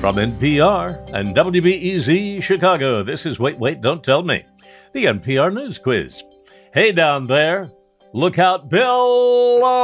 From NPR and WBEZ Chicago, this is Wait, Wait, Don't Tell Me, the NPR News Quiz. Hey down there, look out below.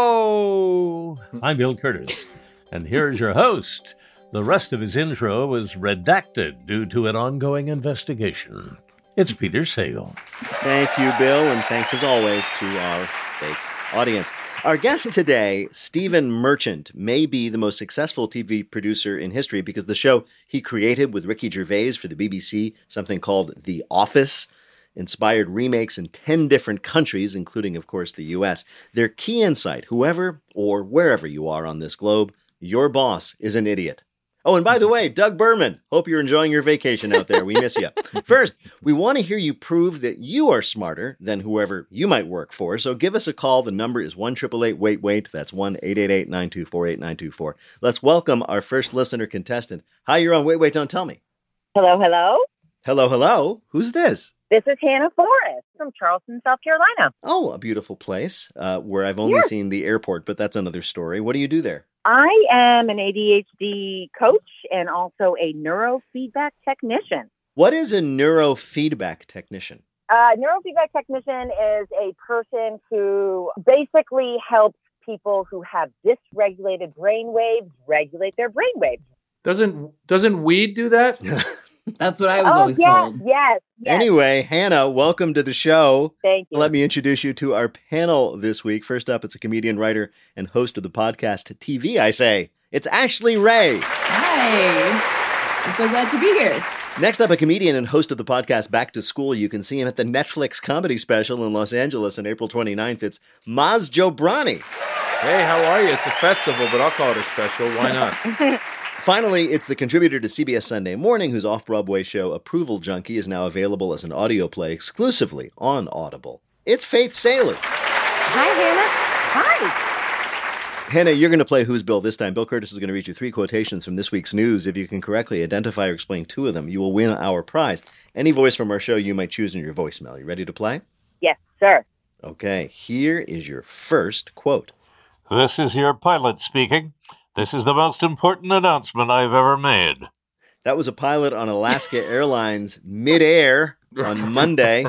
I'm Bill Kurtis, and here's your host. The rest of his intro was redacted due to an ongoing investigation. It's Peter Sagal. Thank you, Bill, and thanks as always to our fake audience. Our guest today, Stephen Merchant, may be the most successful TV producer in history because the show he created with Ricky Gervais for the BBC, something called The Office, inspired remakes in 10 different countries, including, of course, the US. Their key insight whoever or wherever you are on this globe, your boss is an idiot. Oh, and by the way, Doug Berman, hope you're enjoying your vacation out there. We miss you. First, we want to hear you prove that you are smarter than whoever you might work for. So give us a call. The number is 1 Wait Wait. That's 1 888 924 8924. Let's welcome our first listener contestant. Hi, you're on Wait Wait Don't Tell Me. Hello, hello. Hello, hello. Who's this? This is Hannah Forrest from Charleston, South Carolina. Oh, a beautiful place uh, where I've only Yes. seen the airport, but that's another story. What do you do there? I am an ADHD coach and also a neurofeedback technician. What is a neurofeedback technician? A neurofeedback technician is a person who basically helps people who have dysregulated brain waves regulate their brain waves. Doesn't doesn't weed do that? That's what I was oh, always yes, told. yes, yes. Anyway, Hannah, welcome to the show. Thank you. Let me introduce you to our panel this week. First up, it's a comedian, writer, and host of the podcast TV, I Say. It's Ashley Ray. Hi. I'm so glad to be here. Next up, a comedian and host of the podcast Back to School. You can see him at the Netflix comedy special in Los Angeles on April 29th. It's Maz Jobrani. hey, how are you? It's a festival, but I'll call it a special. Why not? Finally, it's the contributor to CBS Sunday Morning, whose off Broadway show Approval Junkie is now available as an audio play exclusively on Audible. It's Faith Salie. Hi, Hannah. Hi. Hannah, you're going to play Who's Bill this time. Bill Kurtis is going to read you three quotations from this week's news. If you can correctly identify or explain two of them, you will win our prize. Any voice from our show you might choose in your voicemail. You ready to play? Yes, sir. Okay, here is your first quote. This is your pilot speaking. This is the most important announcement I've ever made. That was a pilot on Alaska Airlines midair on Monday,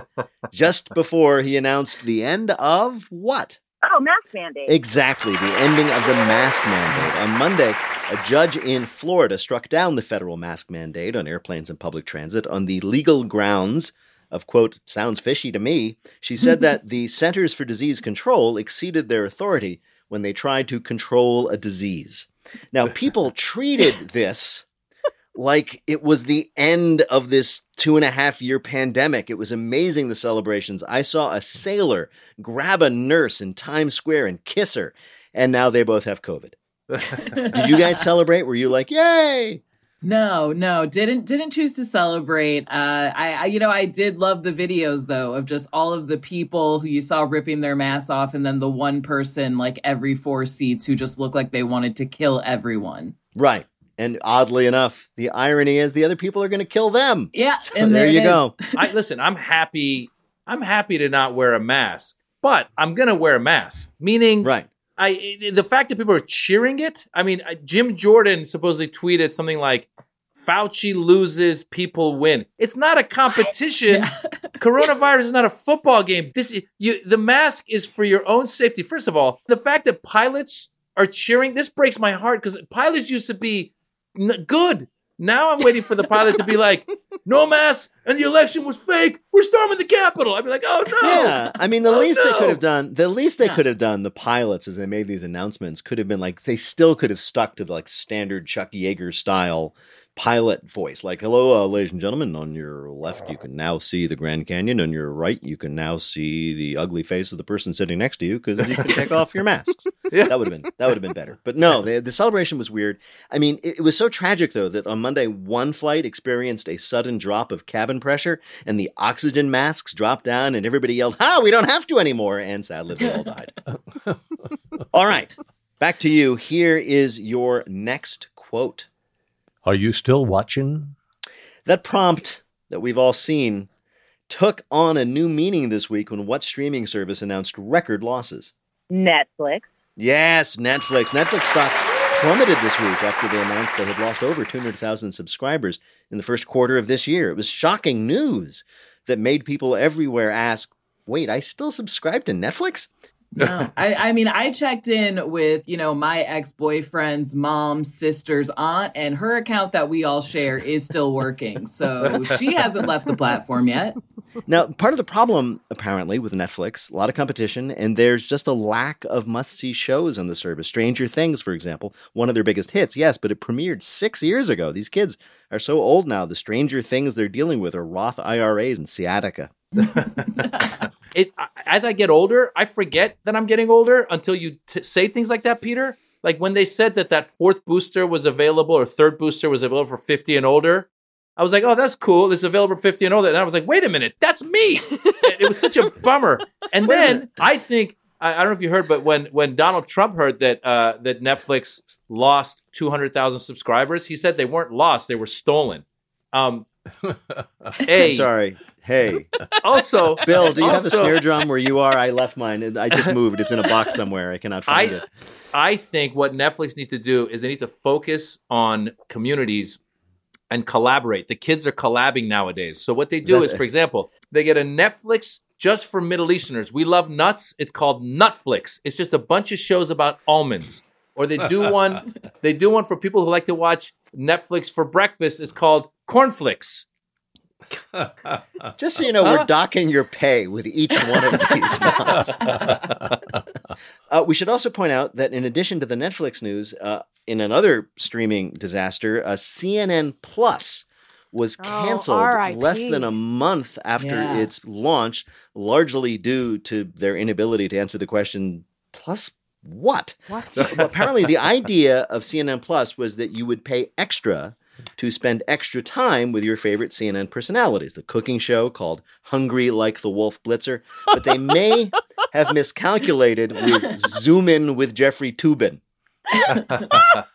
just before he announced the end of what? Oh, mask mandate. Exactly, the ending of the mask mandate. On Monday, a judge in Florida struck down the federal mask mandate on airplanes and public transit on the legal grounds of, quote, sounds fishy to me. She said that the Centers for Disease Control exceeded their authority when they tried to control a disease. Now, people treated this like it was the end of this two and a half year pandemic. It was amazing the celebrations. I saw a sailor grab a nurse in Times Square and kiss her, and now they both have COVID. Did you guys celebrate? Were you like, yay? No, no, didn't didn't choose to celebrate. Uh, I, I, you know, I did love the videos though of just all of the people who you saw ripping their masks off, and then the one person like every four seats who just looked like they wanted to kill everyone. Right. And oddly enough, the irony is the other people are going to kill them. Yeah, So and there there, you it go. I listen, I'm happy I'm happy to not wear a mask, but I'm going to wear a mask. Meaning Right. I the fact that people are cheering it. I mean, uh, Jim Jordan supposedly tweeted something like Fauci loses, people win. It's not a competition. Coronavirus is not a football game. This you the mask is for your own safety. First of all, the fact that pilots are cheering this breaks my heart because pilots used to be n- good. Now I'm waiting for the pilot to be like, "No mask, and the election was fake. We're storming the Capitol." I'd be like, "Oh no!" Yeah, I mean, the Oh, least they could have done, the least they Yeah. could have done, the pilots as they made these announcements could have been like, they still could have stuck to the like standard Chuck Yeager style pilot voice, like, "Hello, uh, ladies and gentlemen. On your left, you can now see the Grand Canyon. On your right, you can now see the ugly face of the person sitting next to you because you can take off your masks." Yeah. That would have been that would have been better. But no, the, the celebration was weird. I mean, it, it was so tragic though that on Monday one flight experienced a sudden drop of cabin pressure and the oxygen masks dropped down and everybody yelled, "Ha, we don't have to anymore." And sadly they all died. all right. Back to you. Here is your next quote. Are you still watching? That prompt that we've all seen took on a new meaning this week when what streaming service announced record losses? Netflix. Yes, Netflix. Netflix stock plummeted this week after they announced they had lost over 200,000 subscribers in the first quarter of this year. It was shocking news that made people everywhere ask, wait, I still subscribe to Netflix? No, I, I mean, I checked in with, you know, my ex boyfriend's mom, sister's aunt, and her account that we all share is still working. So she hasn't left the platform yet. Now, part of the problem, apparently, with Netflix, a lot of competition, and there's just a lack of must see shows on the service. Stranger Things, for example, one of their biggest hits, yes, but it premiered six years ago. These kids are so old now. The Stranger Things they're dealing with are Roth IRAs and sciatica. it as I get older, I forget that I'm getting older until you t- say things like that, Peter. Like when they said that that fourth booster was available or third booster was available for 50 and older, I was like, "Oh, that's cool. It's available for 50 and older." And I was like, "Wait a minute, that's me." it was such a bummer. And then I think I, I, don't know if you heard, but when when Donald Trump heard that uh, that Netflix lost 200,000 subscribers, he said they weren't lost; they were stolen. Um, a, sorry. Hey. Also, Bill, do you also, have a snare drum where you are? I left mine. I just moved. It's in a box somewhere. I cannot find I, it. I think what Netflix needs to do is they need to focus on communities and collaborate. The kids are collabing nowadays. So what they do is, for example, they get a Netflix just for Middle Easterners. We love nuts. It's called Nutflix. It's just a bunch of shows about almonds. Or they do one. they do one for people who like to watch Netflix for breakfast. It's called Cornflix. Just so you know, we're docking your pay with each one of these spots. uh, we should also point out that in addition to the Netflix news, uh, in another streaming disaster, uh, CNN Plus was canceled oh, less than a month after Yeah. its launch, largely due to their inability to answer the question, plus what? What? Apparently, the idea of CNN Plus was that you would pay extra to spend extra time with your favorite CNN personalities. The cooking show called Hungry Like the Wolf Blitzer, but they may have miscalculated with Zoom In with Jeffrey Toobin.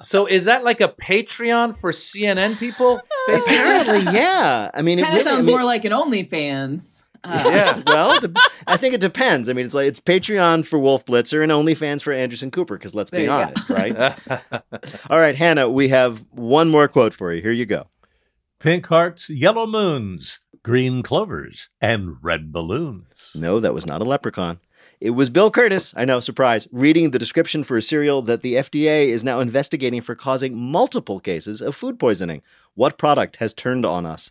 So is that like a Patreon for CNN people? Basically? Apparently, yeah. I mean, it Kind of really, I sounds mean- more like an OnlyFans. Uh, Yeah. well, de- I think it depends. I mean, it's like it's Patreon for Wolf Blitzer and OnlyFans for Anderson Cooper. Because let's There be you go. honest, right? All right, Hannah, we have one more quote for you. Here you go. Pink hearts, yellow moons, green clovers, and red balloons. No, that was not a leprechaun. It was Bill Kurtis, I know, surprise, reading the description for a cereal that the FDA is now investigating for causing multiple cases of food poisoning. What product has turned on us?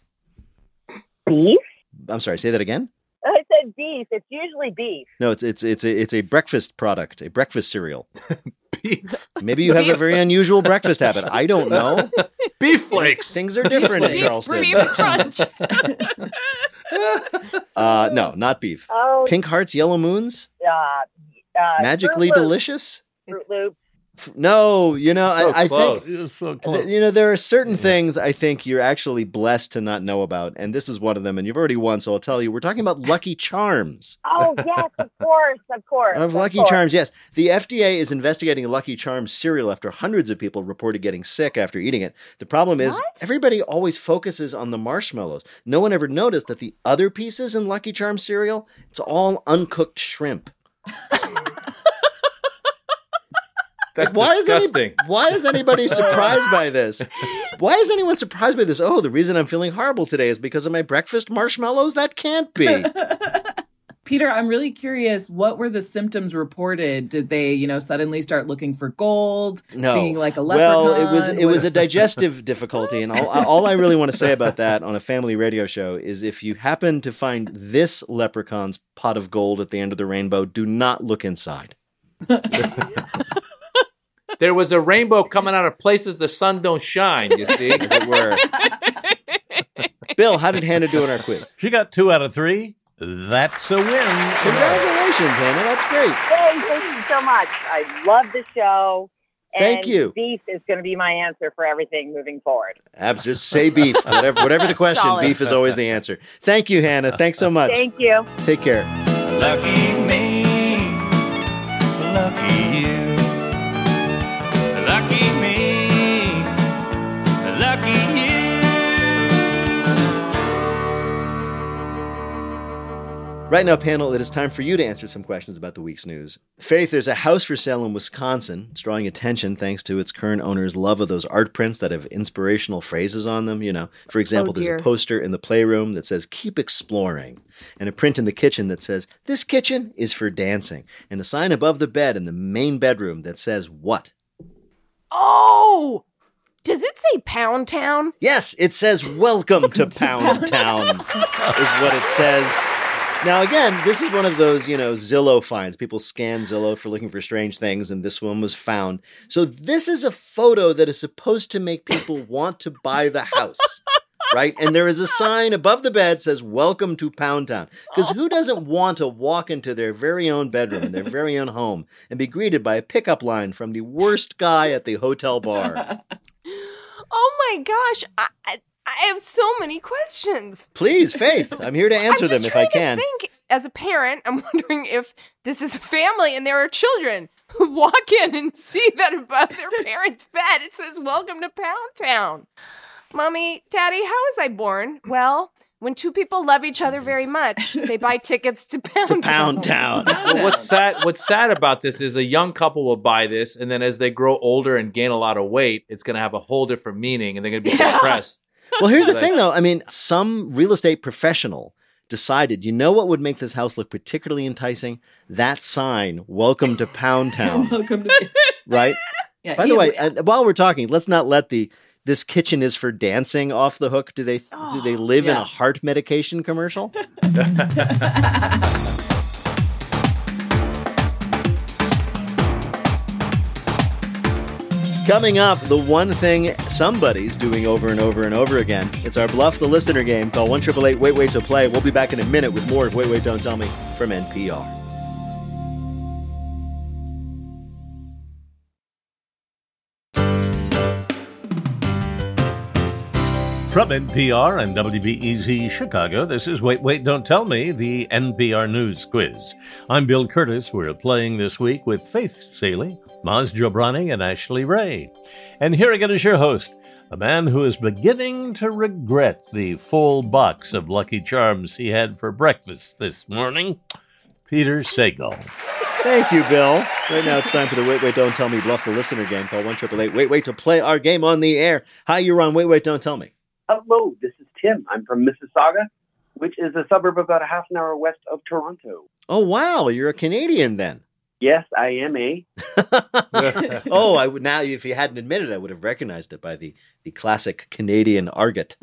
Beef? I'm sorry, say that again? I said beef. It's usually beef. No, it's it's it's a it's a breakfast product, a breakfast cereal. beef, Maybe you have a very unusual breakfast habit. I don't know. beef flakes. Things are different in Beef Charleston. Beef crunch. Uh, no, not beef. Oh, Pink hearts, yellow moons, uh, uh, magically Fruit delicious. Froot Loops. F- No, you know, So I, I think. You're so Th- You know, there are certain things I think you're actually blessed to not know about, and this is one of them. And you've already won, so I'll tell you. We're talking about Lucky Charms. Oh yes, of course, of course. Of Lucky course. Charms, yes. The FDA is investigating Lucky Charms cereal after hundreds of people reported getting sick after eating it. The problem is What? everybody always focuses on the marshmallows. No one ever noticed that the other pieces in Lucky Charms cereal, it's all uncooked shrimp. That's why disgusting. Is any, why is anybody surprised by this? Why is anyone surprised by this? Oh, the reason I'm feeling horrible today is because of my breakfast marshmallows? That can't be. Peter, I'm really curious. What were the symptoms reported? Did they, you know, suddenly start looking for gold? No. Speaking like a leprechaun? Well, it was it was a digestive difficulty, and all, all I really want to say about that on a family radio show is if you happen to find this leprechaun's pot of gold at the end of the rainbow, do not look inside. There was a rainbow coming out of places the sun don't shine. You see, As it were. Bill, how did Hannah do in our quiz? She got two out of three. That's a win. Congratulations, Hannah. That's great. Hey, thank you so much. I love the show. Thank and you. Beef is going to be my answer for everything moving forward. Abs, just say beef. Whatever, whatever the question, Solid. beef is always the answer. Thank you, Hannah. Thanks so much. Thank you. Take care. Lucky me, lucky Right now, panel, it is time for you to answer some questions about the week's news. Faith, there's a house for sale in Wisconsin. It's drawing attention thanks to its current owner's love of those art prints that have inspirational phrases on them. You know, for example, Oh, there's a poster in the playroom that says, Keep exploring, and a print in the kitchen that says, This kitchen is for dancing, and a sign above the bed in the main bedroom that says, What? Oh, does it say Pound Town? Yes, it says welcome to Pound Town, is what it says. Now, again, this is one of those, you know, Zillow finds. People scan Zillow for looking for strange things, and this one was found. So, this is a photo that is supposed to make people want to buy the house, right? And there is a sign above the bed says, Welcome to Pound Town. Because who doesn't want to walk into their very own bedroom, in their very own home, and be greeted by a pickup line from the worst guy at the hotel bar? Oh my gosh, I, I, I have so many questions. Please, Faith, I'm here to answer I'm just them if I trying can. To think, as a parent, I'm wondering if this is a family and there are children who walk in and see that above their parents' bed it says "Welcome to Pound Town." Mommy, Daddy, how was I born? Well, when two people love each other very much, they buy tickets to Pound To Pound Town. Well, what's sad? What's sad about this is a young couple will buy this, and then as they grow older and gain a lot of weight, it's going to have a whole different meaning, and they're going to be Yeah. depressed. Well, here's the thing, though. I mean, some real estate professional decided, you know what would make this house look particularly enticing? That sign, "Welcome to Pound Town," Welcome to. right? Yeah, By the way, and while we're talking, let's not let the "this kitchen is for dancing" off the hook. Do they do they oh, live in a heart medication commercial? Coming up, the one thing somebody's doing over and over and over again. It's our Bluff the Listener game. Call 1 Wait Wait to play. We'll be back in a minute with more of Wait Wait Don't Tell Me from NPR. From NPR and WBEZ Chicago, this is Wait, Wait, Don't Tell Me, the NPR News Quiz. I'm Bill Kurtis. We're playing this week with Faith Salie, Maz Jobrani, and Ashley Ray. And here again is your host, a man who is beginning to regret the full box of Lucky Charms he had for breakfast this morning, Peter Sagal. Thank you, Bill. Right now it's time for the Wait Wait Don't Tell Me Bluff the Listener game. Call 1 Wait Wait to play our game on the air. Hi, you're on Wait Wait Don't Tell Me. Hello, this is Tim. I'm from Mississauga, which is a suburb about a half an hour west of Toronto. Oh, wow. You're a Canadian then. Yes, I am a. oh, I would now, if you hadn't admitted, I would have recognized it by the, the classic Canadian argot.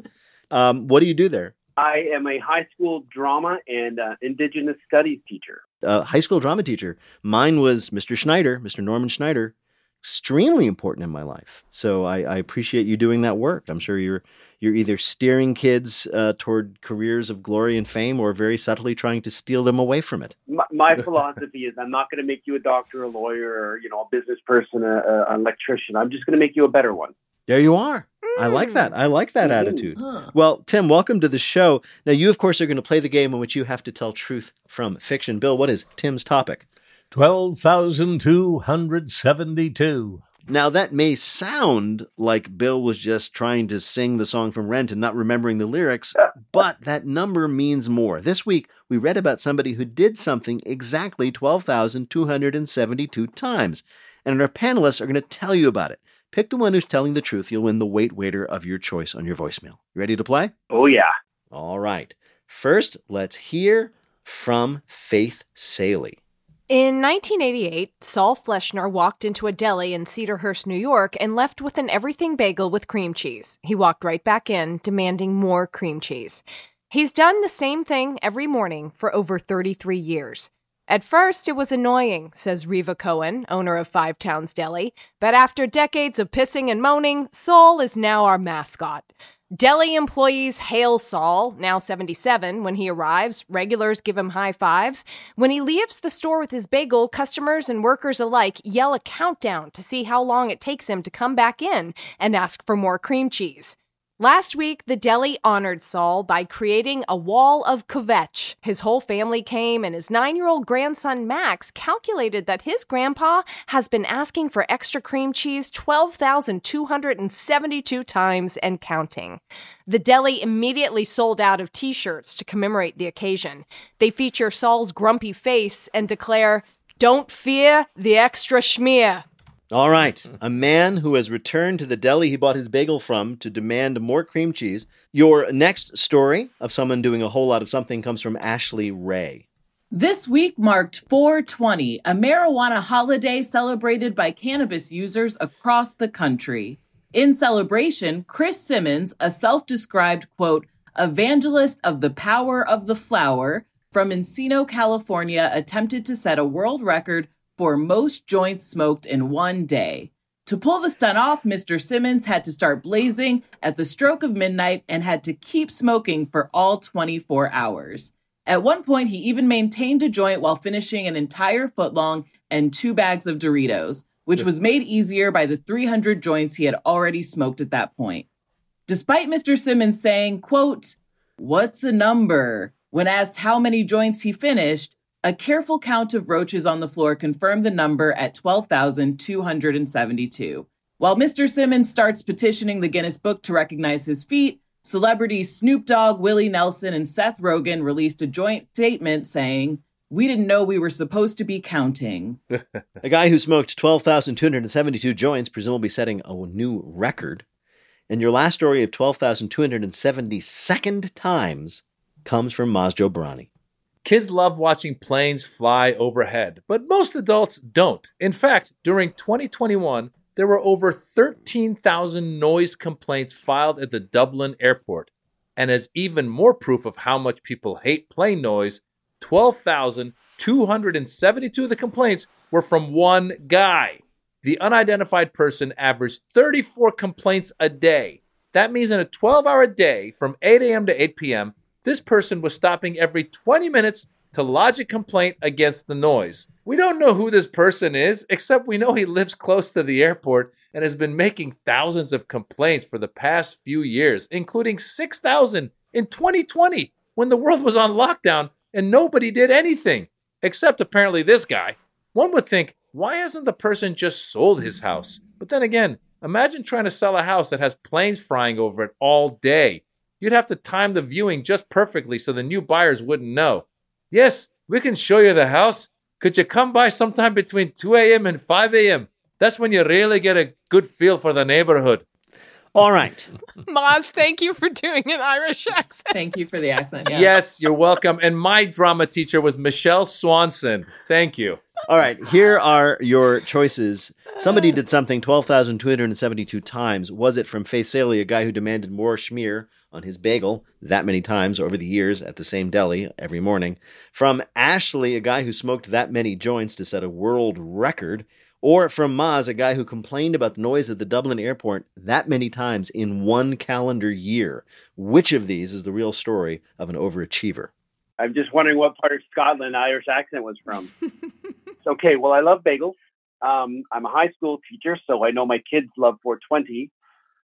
Um, what do you do there? I am a high school drama and uh, Indigenous studies teacher. Uh, high school drama teacher. Mine was Mr. Schneider, Mr. Norman Schneider. Extremely important in my life. So I, I appreciate you doing that work. I'm sure you're you're either steering kids uh, toward careers of glory and fame, or very subtly trying to steal them away from it. My, my philosophy is I'm not going to make you a doctor, a lawyer, or you know, a business person, a, a, an electrician. I'm just going to make you a better one. There you are. I like that. I like that Mhm. attitude. Huh. Well, Tim, welcome to the show. Now, you, of course, are going to play the game in which you have to tell truth from fiction. Bill, what is Tim's topic? 12,272. Now, that may sound like Bill was just trying to sing the song from Rent and not remembering the lyrics, but that number means more. This week, we read about somebody who did something exactly 12,272 times, and our panelists are going to tell you about it. Pick the one who's telling the truth. You'll win the wait waiter of your choice on your voicemail. You ready to play? Oh yeah. All right. First, let's hear from Faith Salie. In 1988, Saul Fleschner walked into a deli in Cedarhurst, New York, and left with an everything bagel with cream cheese. He walked right back in, demanding more cream cheese. He's done the same thing every morning for over 33 years. At first, it was annoying, says Riva Cohen, owner of Five Towns Deli, but after decades of pissing and moaning, Saul is now our mascot. Deli employees hail Saul, now 77, when he arrives. Regulars give him high fives. When he leaves the store with his bagel, customers and workers alike yell a countdown to see how long it takes him to come back in and ask for more cream cheese. Last week, the deli honored Saul by creating a wall of kvetch. His whole family came, and his nine year old grandson Max calculated that his grandpa has been asking for extra cream cheese 12,272 times and counting. The deli immediately sold out of t shirts to commemorate the occasion. They feature Saul's grumpy face and declare, Don't fear the extra schmear. All right. A man who has returned to the deli he bought his bagel from to demand more cream cheese. Your next story of someone doing a whole lot of something comes from Ashley Ray. This week marked 420, a marijuana holiday celebrated by cannabis users across the country. In celebration, Chris Simmons, a self described, quote, evangelist of the power of the flower from Encino, California, attempted to set a world record for most joints smoked in one day. To pull the stunt off, Mr. Simmons had to start blazing at the stroke of midnight and had to keep smoking for all 24 hours. At one point, he even maintained a joint while finishing an entire footlong and two bags of Doritos, which was made easier by the 300 joints he had already smoked at that point. Despite Mr. Simmons saying, quote, What's a number? When asked how many joints he finished, a careful count of roaches on the floor confirmed the number at 12,272. While Mr. Simmons starts petitioning the Guinness Book to recognize his feat, celebrities Snoop Dogg, Willie Nelson, and Seth Rogen released a joint statement saying, We didn't know we were supposed to be counting. A guy who smoked 12,272 joints, presumably setting a new record. And your last story of 12,272nd times comes from Maz Jobrani. Kids love watching planes fly overhead, but most adults don't. In fact, during 2021, there were over 13,000 noise complaints filed at the Dublin airport. And as even more proof of how much people hate plane noise, 12,272 of the complaints were from one guy. The unidentified person averaged 34 complaints a day. That means in a 12 hour day from 8 a.m. to 8 p.m., this person was stopping every 20 minutes to lodge a complaint against the noise. We don't know who this person is, except we know he lives close to the airport and has been making thousands of complaints for the past few years, including 6,000 in 2020 when the world was on lockdown and nobody did anything, except apparently this guy. One would think, why hasn't the person just sold his house? But then again, imagine trying to sell a house that has planes flying over it all day. You'd have to time the viewing just perfectly so the new buyers wouldn't know. Yes, we can show you the house. Could you come by sometime between 2 a.m. and 5 a.m.? That's when you really get a good feel for the neighborhood. All right. Maz, thank you for doing an Irish accent. Thank you for the accent. Yeah. Yes, you're welcome. And my drama teacher was Michelle Swanson. Thank you. All right. Here are your choices. Somebody did something 12,272 times. Was it from Faith Salie, a guy who demanded more schmear on his bagel that many times over the years at the same deli every morning? From Ashley, a guy who smoked that many joints to set a world record? Or from Maz, a guy who complained about the noise at the Dublin airport that many times in one calendar year? Which of these is the real story of an overachiever? I'm just wondering what part of Scotland Irish accent was from. okay, well, I love bagels. Um, I'm a high school teacher, so I know my kids love 420.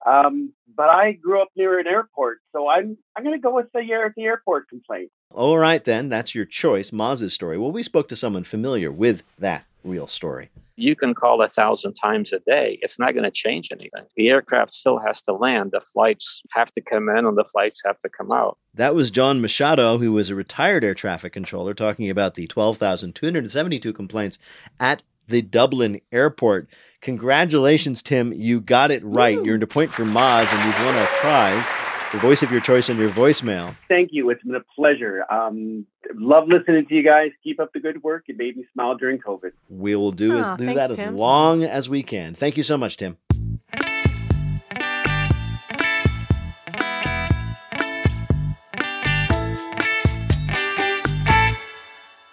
Um, but I grew up near an airport, so I'm I'm going to go with the year at the airport complaint. All right, then, that's your choice, Maz's story. Well, we spoke to someone familiar with that real story. You can call a thousand times a day. It's not going to change anything. The aircraft still has to land. The flights have to come in and the flights have to come out. That was John Machado, who was a retired air traffic controller, talking about the 12,272 complaints at the Dublin airport. Congratulations, Tim. You got it right. Woo. You earned a point for Maz, and you've won a prize. The voice of your choice on your voicemail. Thank you. It's been a pleasure. Um, love listening to you guys. Keep up the good work. It made me smile during COVID. We will do, Aw, as, do thanks, that as long as we can. Thank you so much, Tim.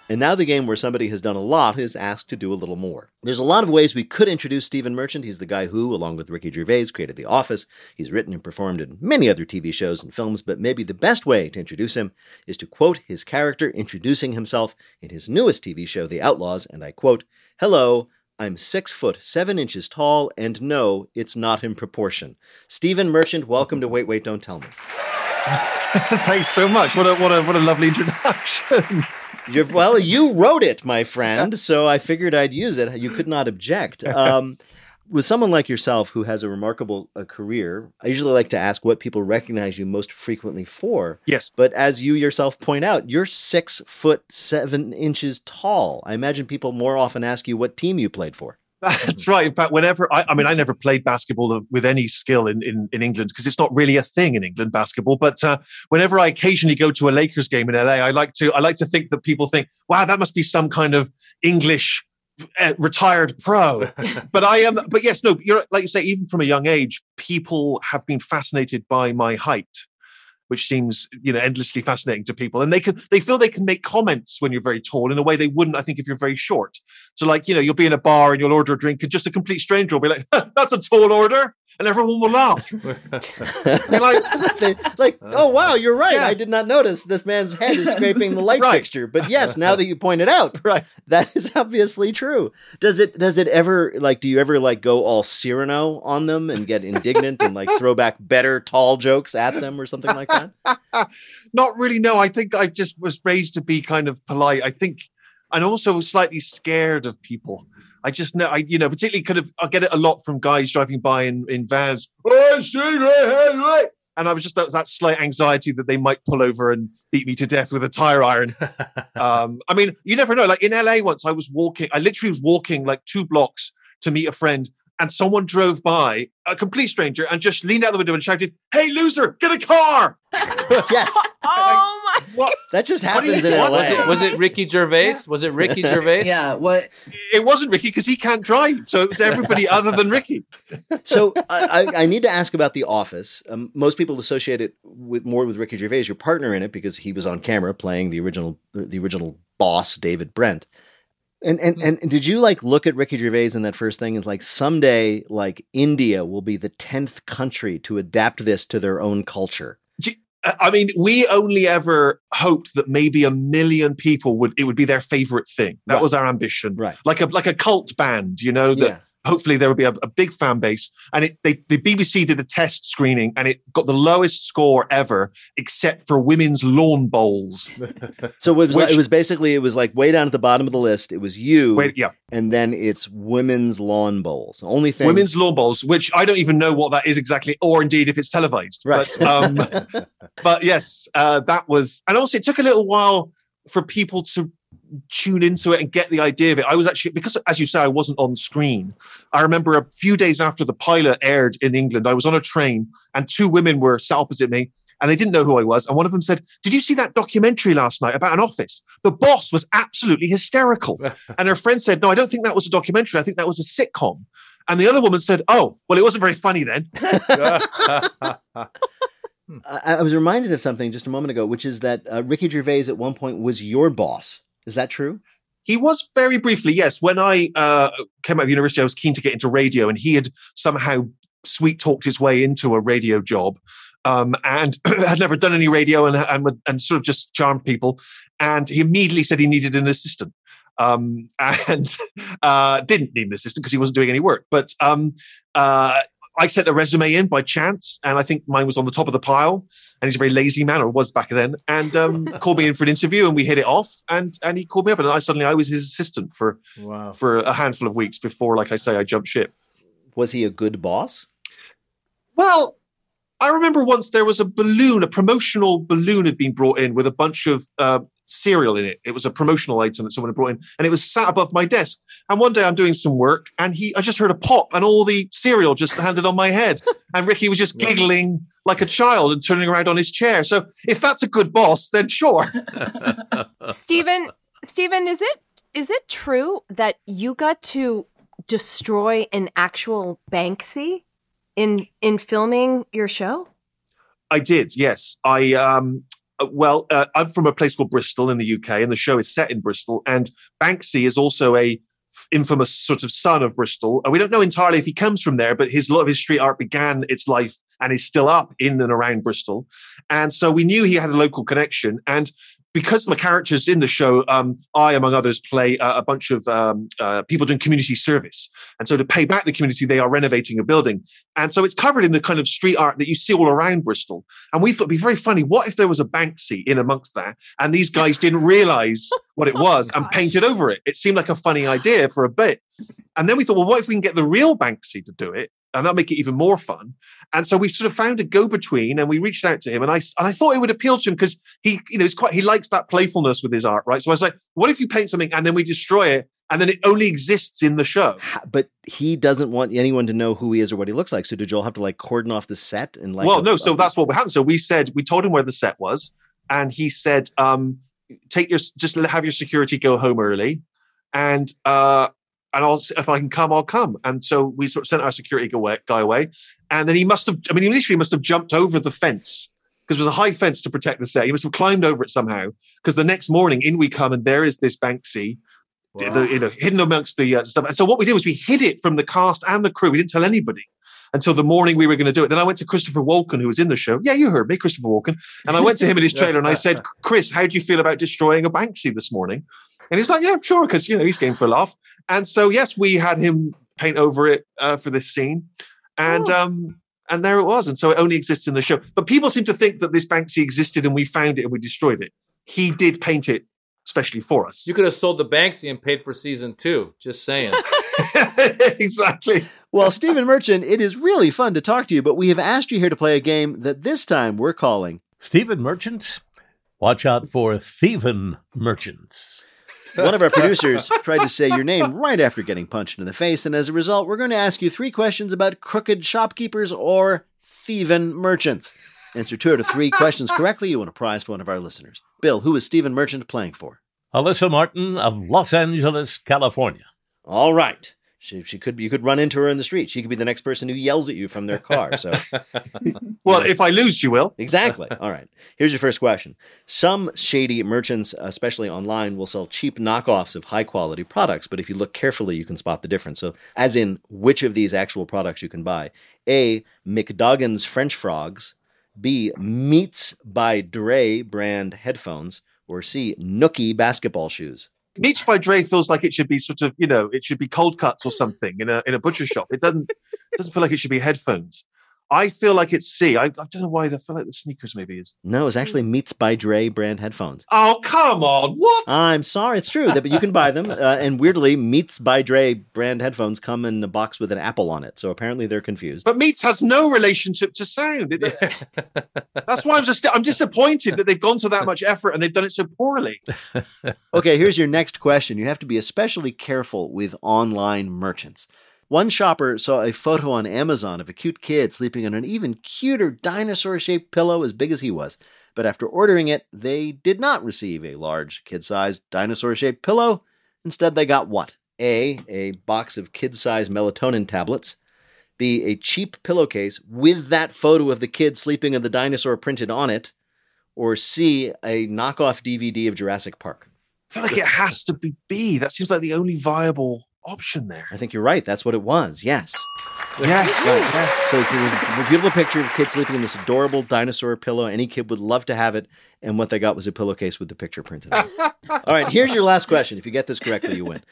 And now the game where somebody has done a lot is asked to do a little more. There's a lot of ways we could introduce Stephen Merchant. He's the guy who, along with Ricky Gervais, created The Office. He's written and performed in many other TV shows and films, but maybe the best way to introduce him is to quote his character introducing himself in his newest TV show, The Outlaws, and I quote, Hello, I'm six foot seven inches tall, and no, it's not in proportion. Stephen Merchant, welcome to Wait, Wait, Don't Tell Me. Thanks so much. What a what a what a lovely introduction. You're, well, you wrote it, my friend, so I figured I'd use it. You could not object. Um, with someone like yourself who has a remarkable uh, career, I usually like to ask what people recognize you most frequently for. Yes. But as you yourself point out, you're six foot seven inches tall. I imagine people more often ask you what team you played for. That's right. In fact, whenever I, I mean, I never played basketball with any skill in, in, in England because it's not really a thing in England basketball. But uh, whenever I occasionally go to a Lakers game in LA, I like to I like to think that people think, "Wow, that must be some kind of English uh, retired pro." but I am. but yes, no. You're like you say, even from a young age, people have been fascinated by my height which seems you know endlessly fascinating to people. And they can they feel they can make comments when you're very tall in a way they wouldn't i think if you're very short. So like you know you'll be in a bar and you'll order a drink and just a complete stranger will be like that's a tall order and everyone will laugh like, like uh, oh wow you're right yeah. i did not notice this man's head is scraping the light right. fixture but yes now that you point it out right that is obviously true does it does it ever like do you ever like go all cyrano on them and get indignant and like throw back better tall jokes at them or something like that that? Not really. No, I think I just was raised to be kind of polite. I think, and also slightly scared of people. I just know, I you know, particularly kind of, I get it a lot from guys driving by in in vans. oh And I was just that was that slight anxiety that they might pull over and beat me to death with a tire iron. um, I mean, you never know. Like in LA, once I was walking, I literally was walking like two blocks to meet a friend, and someone drove by, a complete stranger, and just leaned out the window and shouted, "Hey, loser, get a car!" yes. oh my! What? That just happens in LA. Was it, was it Ricky Gervais? Was it Ricky Gervais? yeah. What? It wasn't Ricky because he can't drive, so it was everybody other than Ricky. so I, I, I, need to ask about The Office. Um, most people associate it with more with Ricky Gervais, your partner in it, because he was on camera playing the original the original boss, David Brent. And, hmm. and and did you like look at Ricky Gervais in that first thing and like someday like India will be the tenth country to adapt this to their own culture? Uh, I mean, we only ever hoped that maybe a million people would it would be their favorite thing. That right. was our ambition, right? Like a like a cult band, you know, that yeah hopefully there will be a, a big fan base. And it, they, the BBC did a test screening and it got the lowest score ever, except for women's lawn bowls. so it was, which, it was basically it was like way down at the bottom of the list. It was you, wait, yeah, and then it's women's lawn bowls. Only thing women's lawn bowls, which I don't even know what that is exactly, or indeed if it's televised. Right. But, um, but yes, uh, that was, and also it took a little while for people to tune into it and get the idea of it. I was actually because, as you say, I wasn't on screen. I remember a few days after the pilot aired in England, I was on a train and two women were sat opposite me. And they didn't know who I was. And one of them said, Did you see that documentary last night about an office? The boss was absolutely hysterical. and her friend said, No, I don't think that was a documentary. I think that was a sitcom. And the other woman said, Oh, well, it wasn't very funny then. I, I, was reminded of something just a moment ago, which is that uh, Ricky Gervais at one point was your boss. Is that true? He was very briefly, yes. When I uh, came out of university, I was keen to get into radio, and he had somehow sweet talked his way into a radio job. Um, and had never done any radio and, and, and sort of just charmed people. And he immediately said he needed an assistant. Um, and uh, didn't need an assistant because he wasn't doing any work. But um, uh, I sent a resume in by chance, and I think mine was on the top of the pile. And he's a very lazy man, or was back then, and um, called me in for an interview, and we hit it off. And and he called me up, and I suddenly I was his assistant for wow. for a handful of weeks before, like I say, I jumped ship. Was he a good boss? Well, I remember once there was a balloon, a promotional balloon had been brought in with a bunch of uh, cereal in it. It was a promotional item that someone had brought in, and it was sat above my desk. And one day I'm doing some work, and he, I just heard a pop, and all the cereal just landed on my head. And Ricky was just giggling like a child and turning around on his chair. So if that's a good boss, then sure. Stephen, Stephen, is it is it true that you got to destroy an actual Banksy? in in filming your show? I did. Yes, I um well, uh, I'm from a place called Bristol in the UK, and the show is set in Bristol. And Banksy is also a infamous sort of son of Bristol. Uh, we don't know entirely if he comes from there, but his a lot of his street art began its life and is still up in and around Bristol. And so we knew he had a local connection. And because the characters in the show, um, I, among others, play uh, a bunch of um, uh, people doing community service. And so to pay back the community, they are renovating a building. And so it's covered in the kind of street art that you see all around Bristol. And we thought it'd be very funny. What if there was a Banksy in amongst that and these guys didn't realize what it was and painted over it? It seemed like a funny idea for a bit. And then we thought, well, what if we can get the real Banksy to do it? And that'll make it even more fun. And so we sort of found a go-between, and we reached out to him, and I and I thought it would appeal to him because he, you know, he's quite he likes that playfulness with his art, right? So I was like, what if you paint something and then we destroy it, and then it only exists in the show? But he doesn't want anyone to know who he is or what he looks like. So did Joel have to like cordon off the set and like? well, a- no. So a- that's what happened. So we said we told him where the set was, and he said, um, "Take your just have your security go home early, and uh, and I'll if I can come, I'll come." And so we sort of sent our security guy away, and then he must have. I mean, he literally must have jumped over the fence because there was a high fence to protect the set. He must have climbed over it somehow. Because the next morning, in we come, and there is this Banksy. the- you know, hidden amongst the uh, stuff. And so what we did was we hid it from the cast and the crew. We didn't tell anybody until the morning we were going to do it. Then I went to Christopher Walken, who was in the show. Yeah, you heard me, Christopher Walken. And I went to him in his trailer and I said, Chris, how do you feel about destroying a Banksy this morning? And he's like, yeah, sure, because, you know, he's game for a laugh. And so, yes, we had him paint over it uh, for this scene. And, um, and there it was. And so it only exists in the show. But people seem to think that this Banksy existed and we found it and we destroyed it. He did paint it especially for us. You could have sold the Banksy and paid for season two. Just saying. exactly. Well, Stephen Merchant, it is really fun to talk to you, but we have asked you here to play a game that this time we're calling. Stephen Merchant, watch out for thieving merchants. One of our producers tried to say your name right after getting punched in the face, and as a result, we're going to ask you three questions about crooked shopkeepers or thieving merchants. Answer two out of three questions correctly, you win a prize for one of our listeners. Bill, who is Stephen Merchant playing for? Alyssa Martin of Los Angeles, California. All right. She, she could you could run into her in the street. She could be the next person who yells at you from their car. So Well, if I lose, you will. Exactly. All right. Here's your first question. Some shady merchants, especially online, will sell cheap knockoffs of high quality products, but if you look carefully, you can spot the difference. So, as in which of these actual products you can buy A. McDoggin's French frogs, B. Meats by Dre brand headphones, or C. Nookie basketball shoes. Meats by Dre feels like it should be sort of, you know, it should be cold cuts or something in a in a butcher shop. It doesn't doesn't feel like it should be headphones. I feel like it's C. I, I don't know why. I feel like the sneakers maybe is. No, it's actually Meats by Dre brand headphones. Oh come on! What? I'm sorry, it's true, that, but you can buy them. Uh, and weirdly, Meats by Dre brand headphones come in a box with an apple on it. So apparently they're confused. But Meats has no relationship to sound. It, that's why I'm just I'm disappointed that they've gone to that much effort and they've done it so poorly. Okay, here's your next question. You have to be especially careful with online merchants. One shopper saw a photo on Amazon of a cute kid sleeping on an even cuter dinosaur shaped pillow as big as he was. But after ordering it, they did not receive a large kid sized dinosaur shaped pillow. Instead, they got what? A. A box of kid sized melatonin tablets. B. A cheap pillowcase with that photo of the kid sleeping and the dinosaur printed on it. Or C. A knockoff DVD of Jurassic Park. I feel like it has to be B. That seems like the only viable option there. I think you're right. That's what it was. Yes. Yes. Right. Yes. So it was a beautiful picture of a kid sleeping in this adorable dinosaur pillow. Any kid would love to have it. And what they got was a pillowcase with the picture printed on it. All right. Here's your last question. If you get this correctly, you win.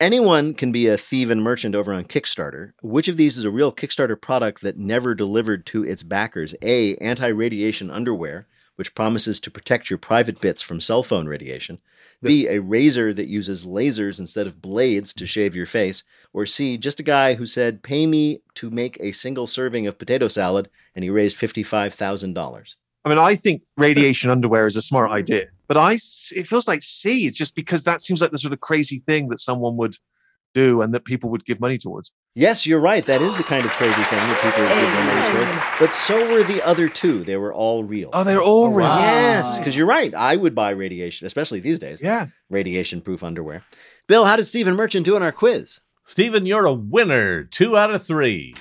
Anyone can be a thief and merchant over on Kickstarter. Which of these is a real Kickstarter product that never delivered to its backers? A. Anti radiation underwear, which promises to protect your private bits from cell phone radiation. B. A razor that uses lasers instead of blades to shave your face. Or C. Just a guy who said, pay me to make a single serving of potato salad, and he raised $55,000. I mean, I think radiation underwear is a smart idea, but I it feels like C. It's just because that seems like the sort of crazy thing that someone would do and that people would give money towards. Yes, you're right. That is the kind of crazy thing that people would give their money towards. But so were the other two. They were all real. Oh, they're all oh, real. Yes, because you're right. I would buy radiation, especially these days. Yeah. Radiation proof underwear. Bill, how did Stephen Merchant do on our quiz? Stephen, you're a winner. Two out of three.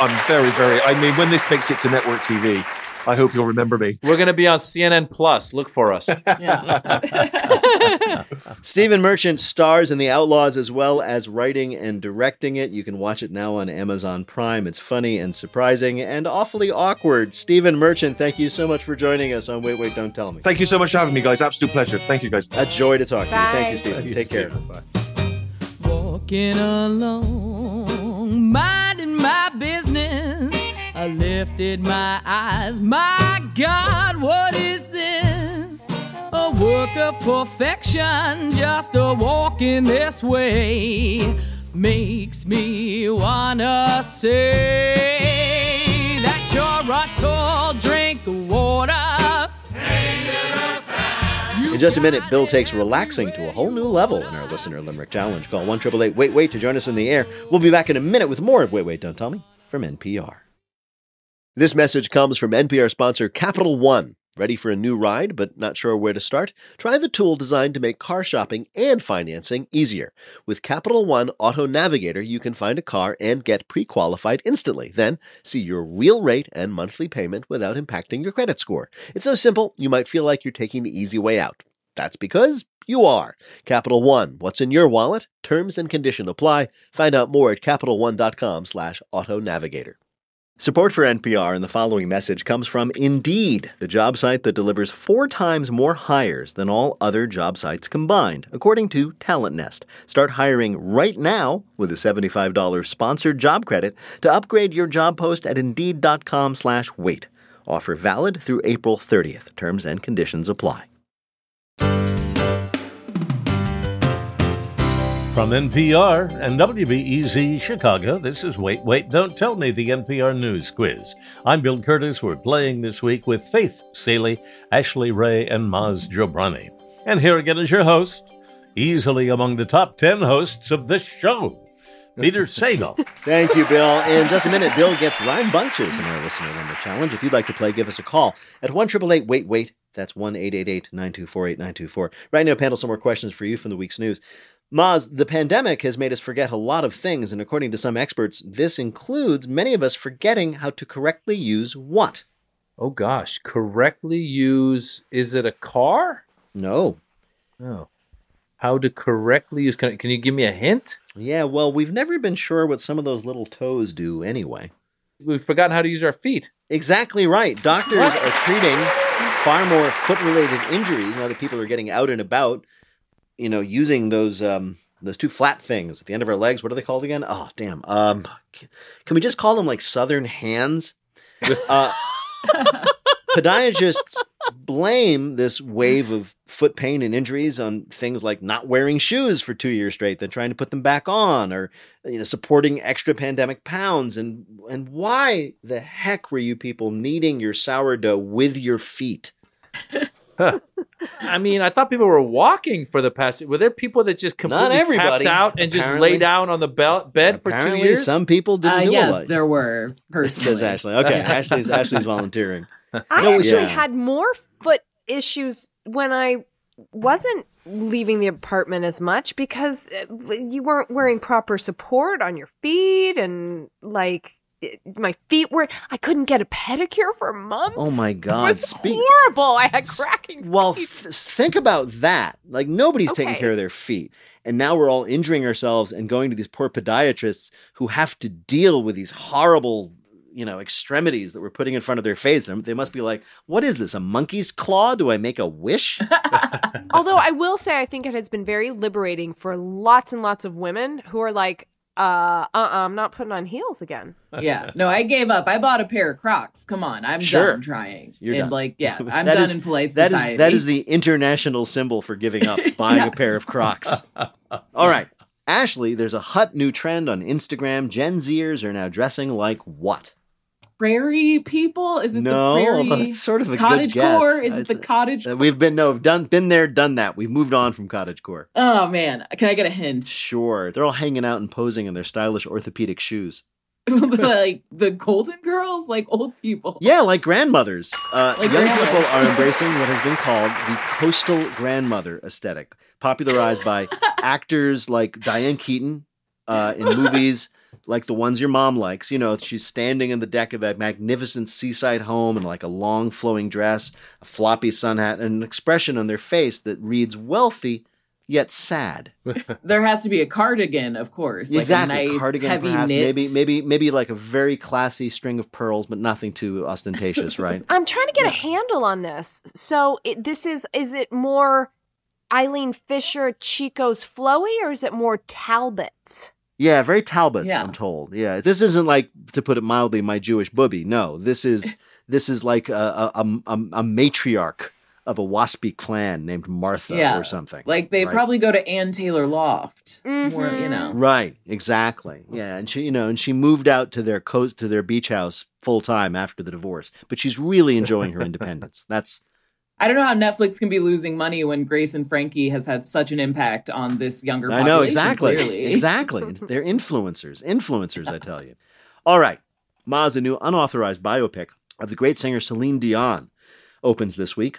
I'm very, very. I mean, when this makes it to network TV, I hope you'll remember me. We're gonna be on CNN Plus. Look for us. Stephen Merchant stars in The Outlaws as well as writing and directing it. You can watch it now on Amazon Prime. It's funny and surprising and awfully awkward. Stephen Merchant, thank you so much for joining us on Wait, Wait, Don't Tell Me. Thank you so much for having me, guys. Absolute pleasure. Thank you, guys. A joy to talk to you. Thank you, Stephen. Thank you, Take care. Bye. Walking along, minding my business. I lifted my eyes. My God, what is this? A work of perfection, just a walking this way. Makes me wanna say that you're a tall drink of water. In just a minute, Bill takes relaxing to a whole new level in our listener limerick challenge. Call one triple eight wait wait to join us in the air. We'll be back in a minute with more of Wait Wait Don't Tell Me from NPR. This message comes from NPR sponsor Capital One. Ready for a new ride but not sure where to start? Try the tool designed to make car shopping and financing easier. With Capital One Auto Navigator, you can find a car and get pre-qualified instantly. Then see your real rate and monthly payment without impacting your credit score. It's so simple, you might feel like you're taking the easy way out. That's because you are. Capital One, what's in your wallet? Terms and condition apply. Find out more at CapitalOne.com slash auto navigator. Support for NPR and the following message comes from Indeed, the job site that delivers four times more hires than all other job sites combined, according to Talent Nest. Start hiring right now with a $75 sponsored job credit to upgrade your job post at Indeed.com slash wait. Offer valid through April 30th. Terms and conditions apply. From NPR and WBEZ Chicago, this is Wait, Wait, Don't Tell Me, the NPR News Quiz. I'm Bill Kurtis. We're playing this week with Faith Salie, Ashley Ray, and Maz Jobrani. And here again is your host, easily among the top 10 hosts of this show, Peter Sagal. Thank you, Bill. In just a minute, Bill gets rhyme bunches in our listener number challenge. If you'd like to play, give us a call at one triple eight wait wait. That's one eight eight eight nine two four eight nine two four. Right now, panel, some more questions for you from the week's news. Maz, the pandemic has made us forget a lot of things, and according to some experts, this includes many of us forgetting how to correctly use what? Oh gosh, correctly use is it a car? No. Oh. How to correctly use can, can you give me a hint? Yeah, well, we've never been sure what some of those little toes do anyway. We've forgotten how to use our feet. Exactly right. Doctors are treating far more foot related injuries now that people are getting out and about, you know, using those um those two flat things at the end of our legs. What are they called again? Oh, damn. Um can we just call them like southern hands? Uh podiatrists blame this wave of foot pain and injuries on things like not wearing shoes for two years straight, then trying to put them back on, or you know, supporting extra pandemic pounds. And and why the heck were you people kneading your sourdough with your feet? I mean, I thought people were walking for the past. Were there people that just completely everybody. tapped out and just Apparently- lay down on the bel- bed for two Apparently, years? some people didn't Uh, do yes, lot. there were. Personally, Says Ashley. Okay, Yes. Ashley's Ashley's volunteering. I No, actually yeah. had more foot issues when I wasn't leaving the apartment as much because uh, you weren't wearing proper support on your feet and like it- my feet were I couldn't get a pedicure for months. Oh my It God! was Speak. horrible. I had cracking Well, feet. th- think about that. Like nobody's taking care of their feet, and now we're all injuring ourselves and going to these poor podiatrists who have to deal with these horrible, you know, extremities that we're putting in front of their face. They- They must be like, "What is this? A monkey's claw? Do I make a wish?" Although I will say I think it has been very liberating for lots and lots of women who are like, uh, uh, I'm not putting on heels again. yeah. No, I gave up. I bought a pair of Crocs. Come on, I'm Sure. done trying. You're and done. like, yeah, I'm done is- in polite That is society. that is the international symbol for giving up, buying a pair of Crocs. All right, Ashley. There's a hot new trend on Instagram. Gen Zers are now dressing like what? Prairie people. Is it no, the prairie? that's sort of a cottage good guess. core? Is it the cottage? We've been no, done, been there, done that. We've moved on from cottage core. oh man, can I get a hint? Sure, they're all hanging out and posing in their stylish orthopedic shoes. like the Golden Girls, like old people. Yeah, like grandmothers. Uh, Like young grandmas. people are embracing what has been called the coastal grandmother aesthetic, popularized by actors like Diane Keaton uh, in movies like the ones your mom likes. You know, she's standing in the deck of a magnificent seaside home in like a long flowing dress, a floppy sun hat, and an expression on their face that reads wealthy yet sad. There has to be a cardigan, of course. Like exactly, a nice cardigan, heavy perhaps. knit. Maybe, maybe, maybe like a very classy string of pearls, but nothing too ostentatious, right? I'm trying to get a handle on this. So it, this is is it more Eileen Fisher Chico's flowy or is it more Talbot's? Yeah, very Talbots, Yeah. I'm told. Yeah, this isn't like, to put it mildly, my Jewish booby. No, this is this is like a a, a, a matriarch of a waspy clan named Martha yeah. or something. Like they right? probably go to Ann Taylor Loft. More, you mm-hmm. know. Right, exactly. Yeah, and she, you know, and she moved out to their coast to their beach house full time after the divorce. But she's really enjoying her independence. That's I don't know how Netflix can be losing money when Grace and Frankie has had such an impact on this younger population. I know exactly, Clearly. exactly. They're influencers, influencers. I tell you. All right, Maz a new unauthorized biopic of the great singer Celine Dion, opens this week.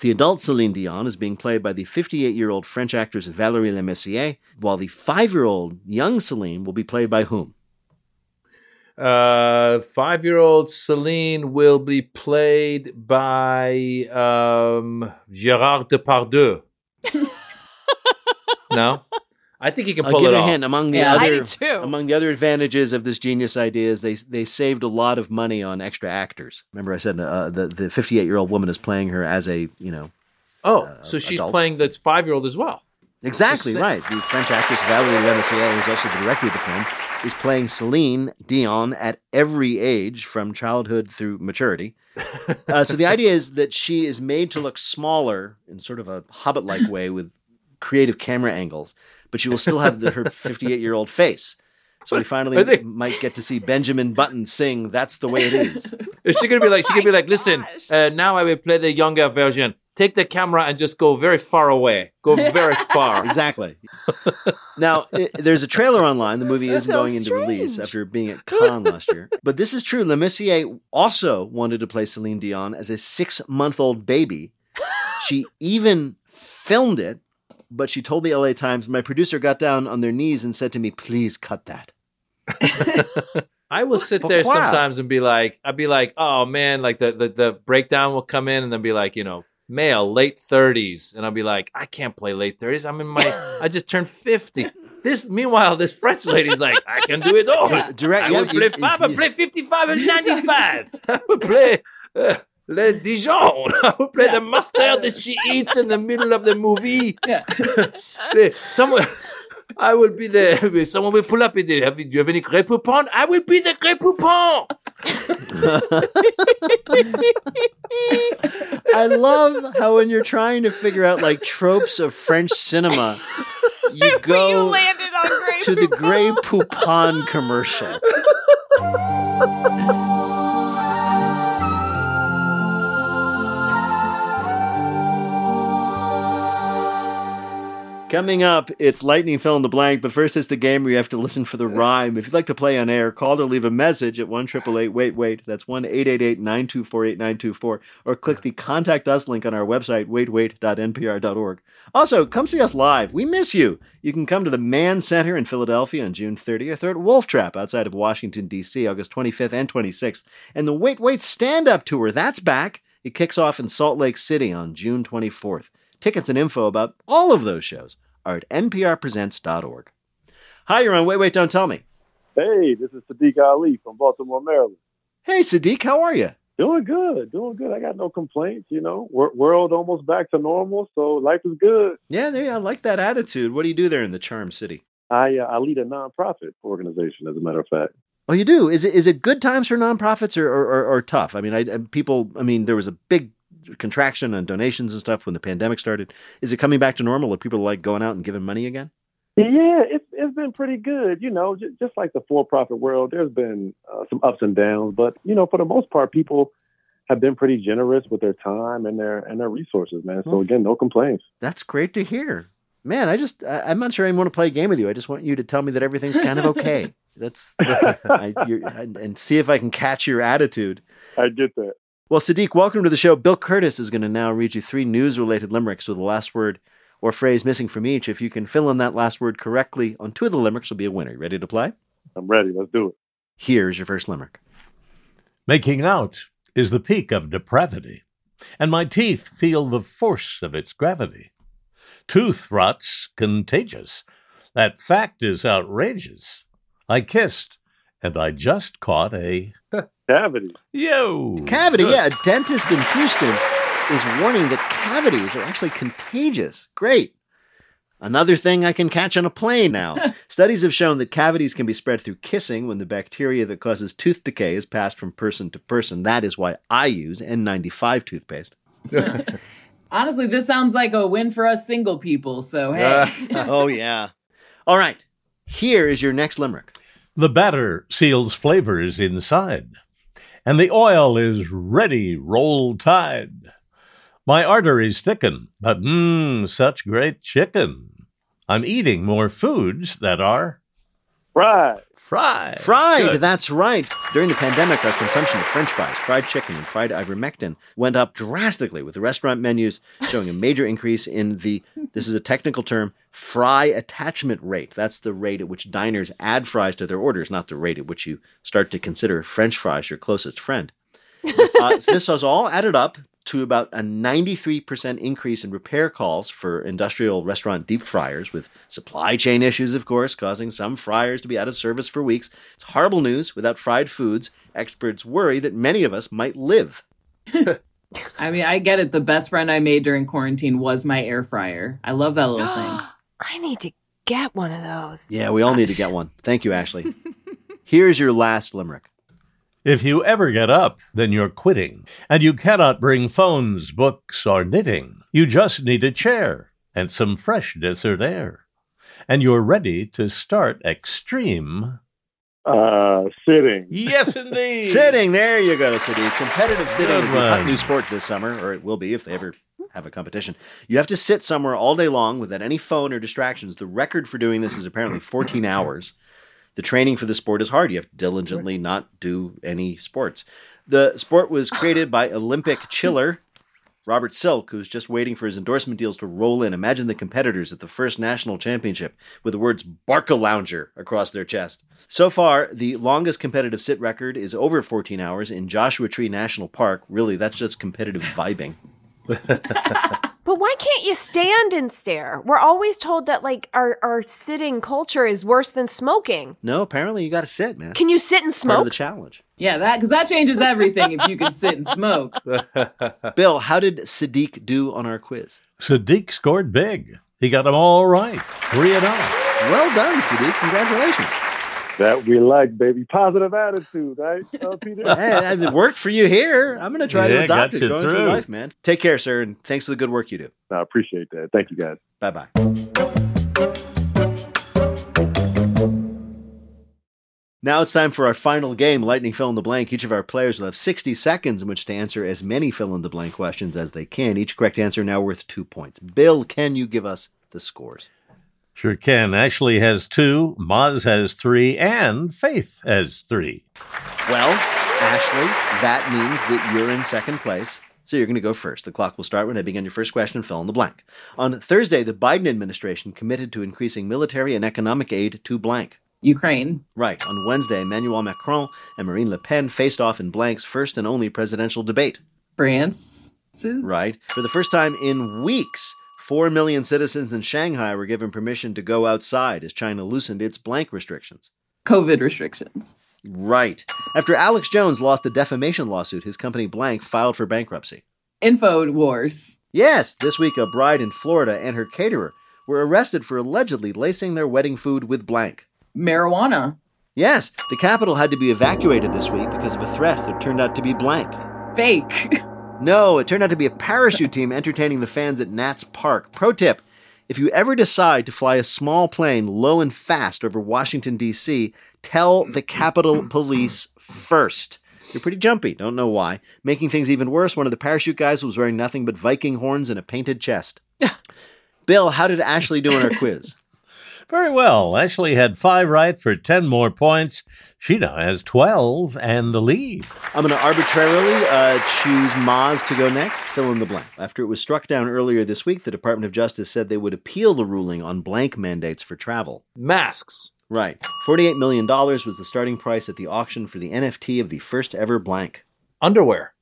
The adult Celine Dion is being played by the 58 year old French actress Valérie Lemercier, while the five year old young Celine will be played by whom? Uh, five-year-old Celine will be played by um, Gérard Depardieu. no, I think he can pull I'll pull give it a off. hint. Among the I other do too. among the other advantages of this genius idea is they they saved a lot of money on extra actors. Remember, I said uh, the the 58 year old woman is playing her as a you know Oh, so she's adult. playing that five-year-old as well. Exactly right. The French actress Valérie Lemercier, who's also the director of the film, is playing Celine Dion at every age, from childhood through maturity. Uh, so the idea is that she is made to look smaller in sort of a hobbit-like way with creative camera angles, but she will still have the, her 58-year-old face. So we finally they- might get to see Benjamin Button sing "That's the Way It Is." Is she gonna be like? She gonna be like, listen. Uh, now I will play the younger version. Take the camera and just go very far away. Go very far. Exactly. now, i there's a trailer online. The movie isn't so going into release after being at Cannes last year. But this is true. Lemercier also wanted to play Celine Dion as a six month old baby. She even filmed it, but she told the LA Times, My producer got down on their knees and said to me, Please cut that. I will sit there Pourquoi? sometimes and be like, I'd be like, oh man, like the, the the breakdown will come in and then be like, you know, male, late thirties, and I'll be like, I can't play late thirties. I'm in my, I just turned fifty. This, meanwhile, this French lady's like, I can do it all. Direct- I yeah, will play you- five. I play fifty-five and ninety-five. I will play. Uh, Le Dijon. I will play the mustard that she eats in the middle of the movie. Yeah. The- Someone, I will be the. Someone will pull up and say, have you, do you have any Grey Poupon? I will be the Grey Poupon. I love how when you're trying to figure out like tropes of French cinema, you you go landed on Grey to the Poupon. Grey Poupon commercial. Coming up, it's lightning fill in the blank, but first it's the game where you have to listen for the rhyme. If you'd like to play on air, call or leave a message at 1 wait wait. That's 1 888 924 8924. Or click the contact us link on our website, waitwait.npr.org. Also, come see us live. We miss you. You can come to the Mann Center in Philadelphia on June 30th or at Wolf Trap outside of Washington, D.C., August 25th and 26th. And the Wait Wait stand up tour, that's back. It kicks off in Salt Lake City on June 24th. Tickets and info about all of those shows are at nprpresents.org. Hi, you're on Wait, Wait, Don't Tell Me. Hey, this is Sadiq Ali from Baltimore, Maryland. Hey, Sadiq, how are you? Doing good, doing good. I got no complaints. You know, Wor- world almost back to normal, so life is good. Yeah, there, I like that attitude. What do you do there in the Charm City? I uh, I lead a nonprofit organization, as a matter of fact. Oh, you do? Is it is it good times for nonprofits or or, or, or tough? I mean, I, I- people. I mean, there was a big contraction on donations and stuff when the pandemic started. Is it coming back to normal? Are people like going out and giving money again? Yeah, it's it's been pretty good. You know, just, just like the for-profit world, there's been uh, some ups and downs, but you know, for the most part, people have been pretty generous with their time and their and their resources, man. So again, no complaints. That's great to hear. Man, I just I, I'm not sure I want to play a game with you. I just want you to tell me that everything's kind of okay. That's I, you're, and, and see if I can catch your attitude. I get that. Well, Sadiq, welcome to the show. Bill Kurtis is going to now read you three news related limericks with the last word or phrase missing from each. If you can fill in that last word correctly on two of the limericks, you'll be a winner. You ready to play? I'm ready. Let's do it. Here's your first limerick. Making out is the peak of depravity, and my teeth feel the force of its gravity. Tooth rot's contagious. That fact is outrageous. I kissed, and I just caught a Cavity. yo Cavity, Good. yeah. A dentist in Houston is warning that cavities are actually contagious. Great. Another thing I can catch on a plane now. Studies have shown that cavities can be spread through kissing when the bacteria that causes tooth decay is passed from person to person. That is why I use N95 toothpaste. Honestly, this sounds like a win for us single people. So hey, oh, yeah. All right. Here is your next limerick. The batter seals flavors inside, and the oil is ready roll tide. My arteries thicken, but mmm, such great chicken. I'm eating more foods that are Right. fried. Fried, Good. that's right. During the pandemic, our consumption of french fries, fried chicken, and fried ivermectin went up drastically, with the restaurant menus showing a major increase in the, this is a technical term, fry attachment rate. That's the rate at which diners add fries to their orders, not the rate at which you start to consider french fries your closest friend. Uh, so this was all added up to about a 93% increase in repair calls for industrial restaurant deep fryers, with supply chain issues, of course, causing some fryers to be out of service for weeks. It's horrible news. Without fried foods, experts worry that many of us might live. I mean, I get it. The best friend I made during quarantine was my air fryer. I love that little thing. I need to get one of those. Yeah, we all need to get one. Thank you, Ashley. Here's your last limerick. If you ever get up, then you're quitting, and you cannot bring phones, books, or knitting. You just need a chair and some fresh desert air. And you're ready to start extreme. Uh, sitting. Yes, indeed. Sitting, there you go, Sadiq. Competitive sitting Good is the hot new sport this summer, or it will be if they ever have a competition. You have to sit somewhere all day long without any phone or distractions. The record for doing this is apparently 14 hours. The training for the sport is hard. You have to diligently not do any sports. The sport was created by Olympic chiller Robert Silk, who's just waiting for his endorsement deals to roll in. Imagine the competitors at the first national championship with the words Barca Lounger across their chest. So far, the longest competitive sit record is over 14 hours in Joshua Tree National Park. Really, that's just competitive vibing. But why can't you stand and stare? We're always told that like our, our sitting culture is worse than smoking. No, apparently you got to sit, man. Can you sit and smoke? Part of smoke? the challenge. Yeah, that because that changes everything if you can sit and smoke. Bill, how did Sadiq do on our quiz? Sadiq scored big. He got them all right. Three and oh. Well done, Sadiq. Congratulations. That we like, baby. Positive attitude, right? Uh, Peter? hey, it worked for you here. I'm going to try to Yeah, adopt it going through through. life, man. Take care, sir, and thanks for the good work you do. I appreciate that. Thank you, guys. Bye bye. Now it's time for our final game, Lightning Fill in the Blank. Each of our players will have 60 seconds in which to answer as many fill in the blank questions as they can. Each correct answer now worth two points. Bill, can you give us the scores? Sure can. Ashley has two, Maz has three, and Faith has three. Well, Ashley, that means that you're in second place. So you're going to go first. The clock will start when I begin your first question and fill in the blank. On Thursday, the Biden administration committed to increasing military and economic aid to blank. Ukraine. Right. On Wednesday, Emmanuel Macron and Marine Le Pen faced off in blank's first and only presidential debate. France. Right. For the first time in weeks, 4 million citizens in Shanghai were given permission to go outside as China loosened its blank restrictions. COVID restrictions. Right. After Alex Jones lost a defamation lawsuit, his company Blank filed for bankruptcy. Infowars. Yes, this week a bride in Florida and her caterer were arrested for allegedly lacing their wedding food with blank. Marijuana. Yes, the capital had to be evacuated this week because of a threat that turned out to be blank. Fake. No, it turned out to be a parachute team entertaining the fans at Nats Park. Pro tip if you ever decide to fly a small plane low and fast over Washington, D.C., tell the Capitol Police first. You're pretty jumpy, don't know why. Making things even worse, one of the parachute guys was wearing nothing but Viking horns and a painted chest. Bill, how did Ashley do on her quiz? Very well. Ashley had five right for 10 more points. She now has 12 and the lead. I'm going to arbitrarily uh, choose Maz to go next. Fill in the blank. After it was struck down earlier this week, the Department of Justice said they would appeal the ruling on blank mandates for travel. Masks. Right. $48 million was the starting price at the auction for the NFT of the first ever blank. Underwear.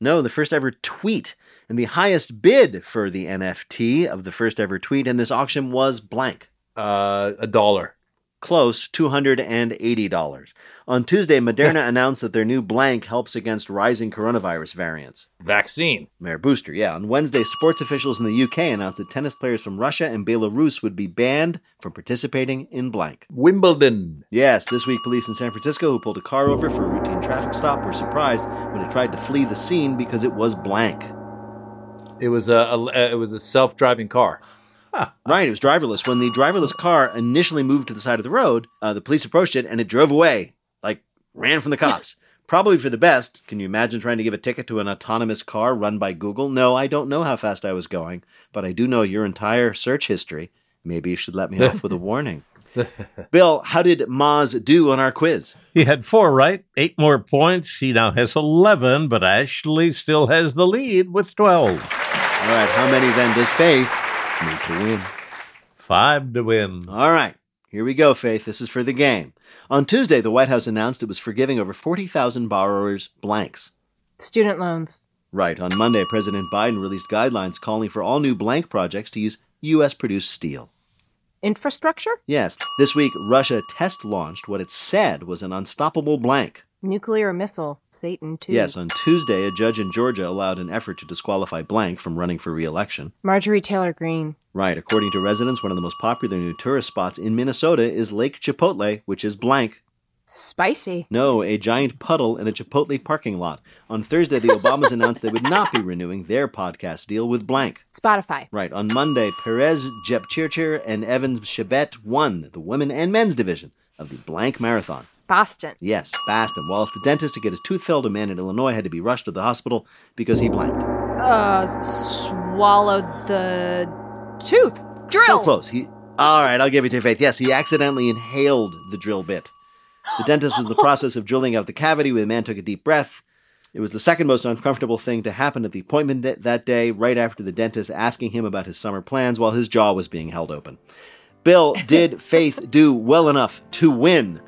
No, the first ever tweet. And the highest bid for the NFT of the first ever tweet in this auction was blank. Uh, a dollar. Close, $280. On Tuesday, Moderna announced that their new blank helps against rising coronavirus variants. Vaccine. Mayor Booster, yeah. On Wednesday, sports officials in the UK announced that tennis players from Russia and Belarus would be banned from participating in blank. Wimbledon. Yes, this week, police in San Francisco who pulled a car over for a routine traffic stop were surprised when it tried to flee the scene because it was blank. It was a, a it was a self-driving car. Right, it was driverless. When the driverless car initially moved to the side of the road, uh, the police approached it and it drove away, like ran from the cops. Probably for the best. Can you imagine trying to give a ticket to an autonomous car run by Google? No, I don't know how fast I was going, but I do know your entire search history. Maybe you should let me off with a warning. Bill, how did Maz do on our quiz? He had four right, eight more points. He now has 11, but Ashley still has the lead with 12. All right, how many then does Faith need to win? Five to win. All right, here we go, Faith. This is for the game. On Tuesday, the White House announced it was forgiving over 40,000 borrowers blanks. Student loans. Right. On Monday, President Biden released guidelines calling for all new blank projects to use U.S. produced steel. Infrastructure? Yes, this week, Russia test launched what it said was an unstoppable blank. Nuclear missile. Satan, too. Yes, on Tuesday, a judge in Georgia allowed an effort to disqualify blank from running for re election. Marjorie Taylor Greene. Right. According to residents, one of the most popular new tourist spots in Minnesota is Lake Chipotle, which is blank. Spicy. No, a giant puddle in a Chipotle parking lot. On Thursday, the Obamas announced they would not be renewing their podcast deal with blank. Spotify. Right. On Monday, Peres Jepchirchir and Evans Chebet won the women and men's division of the blank marathon. Boston. Yes, Boston. While if the dentist to get his tooth filled, a man in Illinois had to be rushed to the hospital because he blanked. Uh, swallowed the tooth. Drill. So close. He. All right, I'll give it to Faith. Yes, he accidentally inhaled the drill bit. The dentist was in the process of drilling out the cavity when the man took a deep breath. It was the second most uncomfortable thing to happen at the appointment that day, right after the dentist asking him about his summer plans while his jaw was being held open. Bill, did Faith do well enough to win?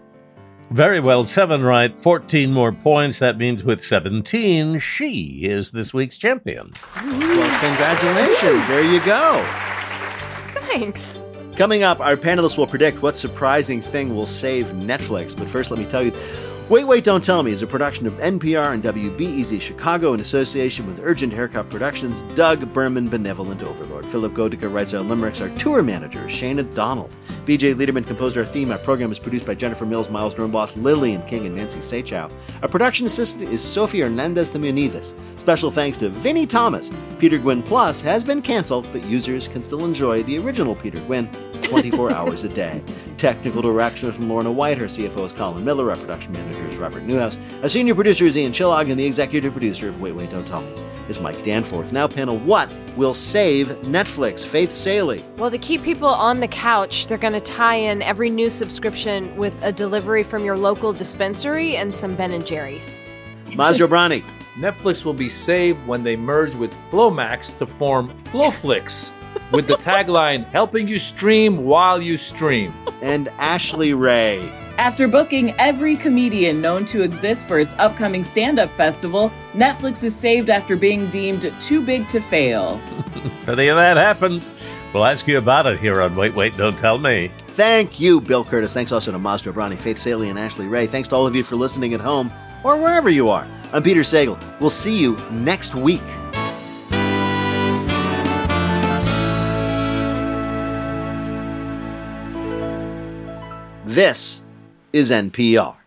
Very well, seven right, 14 more points. That means with 17, she is this week's champion. Well, congratulations. There you go. Thanks. Coming up, our panelists will predict what surprising thing will save Netflix. But first, let me tell you Wait, Wait, Don't Tell Me is a production of NPR and WBEZ Chicago in association with Urgent Haircut Productions, Doug Berman, Benevolent Overlord. Philipp Goedicke writes our limericks. Our tour manager is Shana Donald. BJ Leiderman composed our theme. Our program is produced by Jennifer Mills, Miles Doornbos, Lillian King, and Nancy Saechao. Our production assistant is Sophie Hernandez de Muniz. Special thanks to Vinnie Thomas. Peter Gwinn Plus has been canceled, but users can still enjoy the original Peter Gwinn 24 hours a day. Technical direction from Lorna White. Her CFO is Colin Miller. Our production manager is Robert Newhouse. Our senior producer is Ian Chillag, and the executive producer of Wait, Wait, Don't Tell Me is Mike Danforth. Now, panel, what will save Netflix? Faith Salie. Well, to keep people on the couch, they're going to tie in every new subscription with a delivery from your local dispensary and some Ben and Jerry's. Mazio Brani. Netflix will be saved when they merge with Flomax to form Flowflix with the tagline helping you stream while you stream. And Ashley Ray. After booking every comedian known to exist for its upcoming stand up festival, Netflix is saved after being deemed too big to fail. If any of that happens, we'll ask you about it here on Wait, Wait, Don't Tell Me. Thank you, Bill Kurtis. Thanks also to Maz Jobrani, Faith Salie, and Ashley Ray. Thanks to all of you for listening at home or wherever you are. I'm Peter Sagal. We'll see you next week. This is NPR.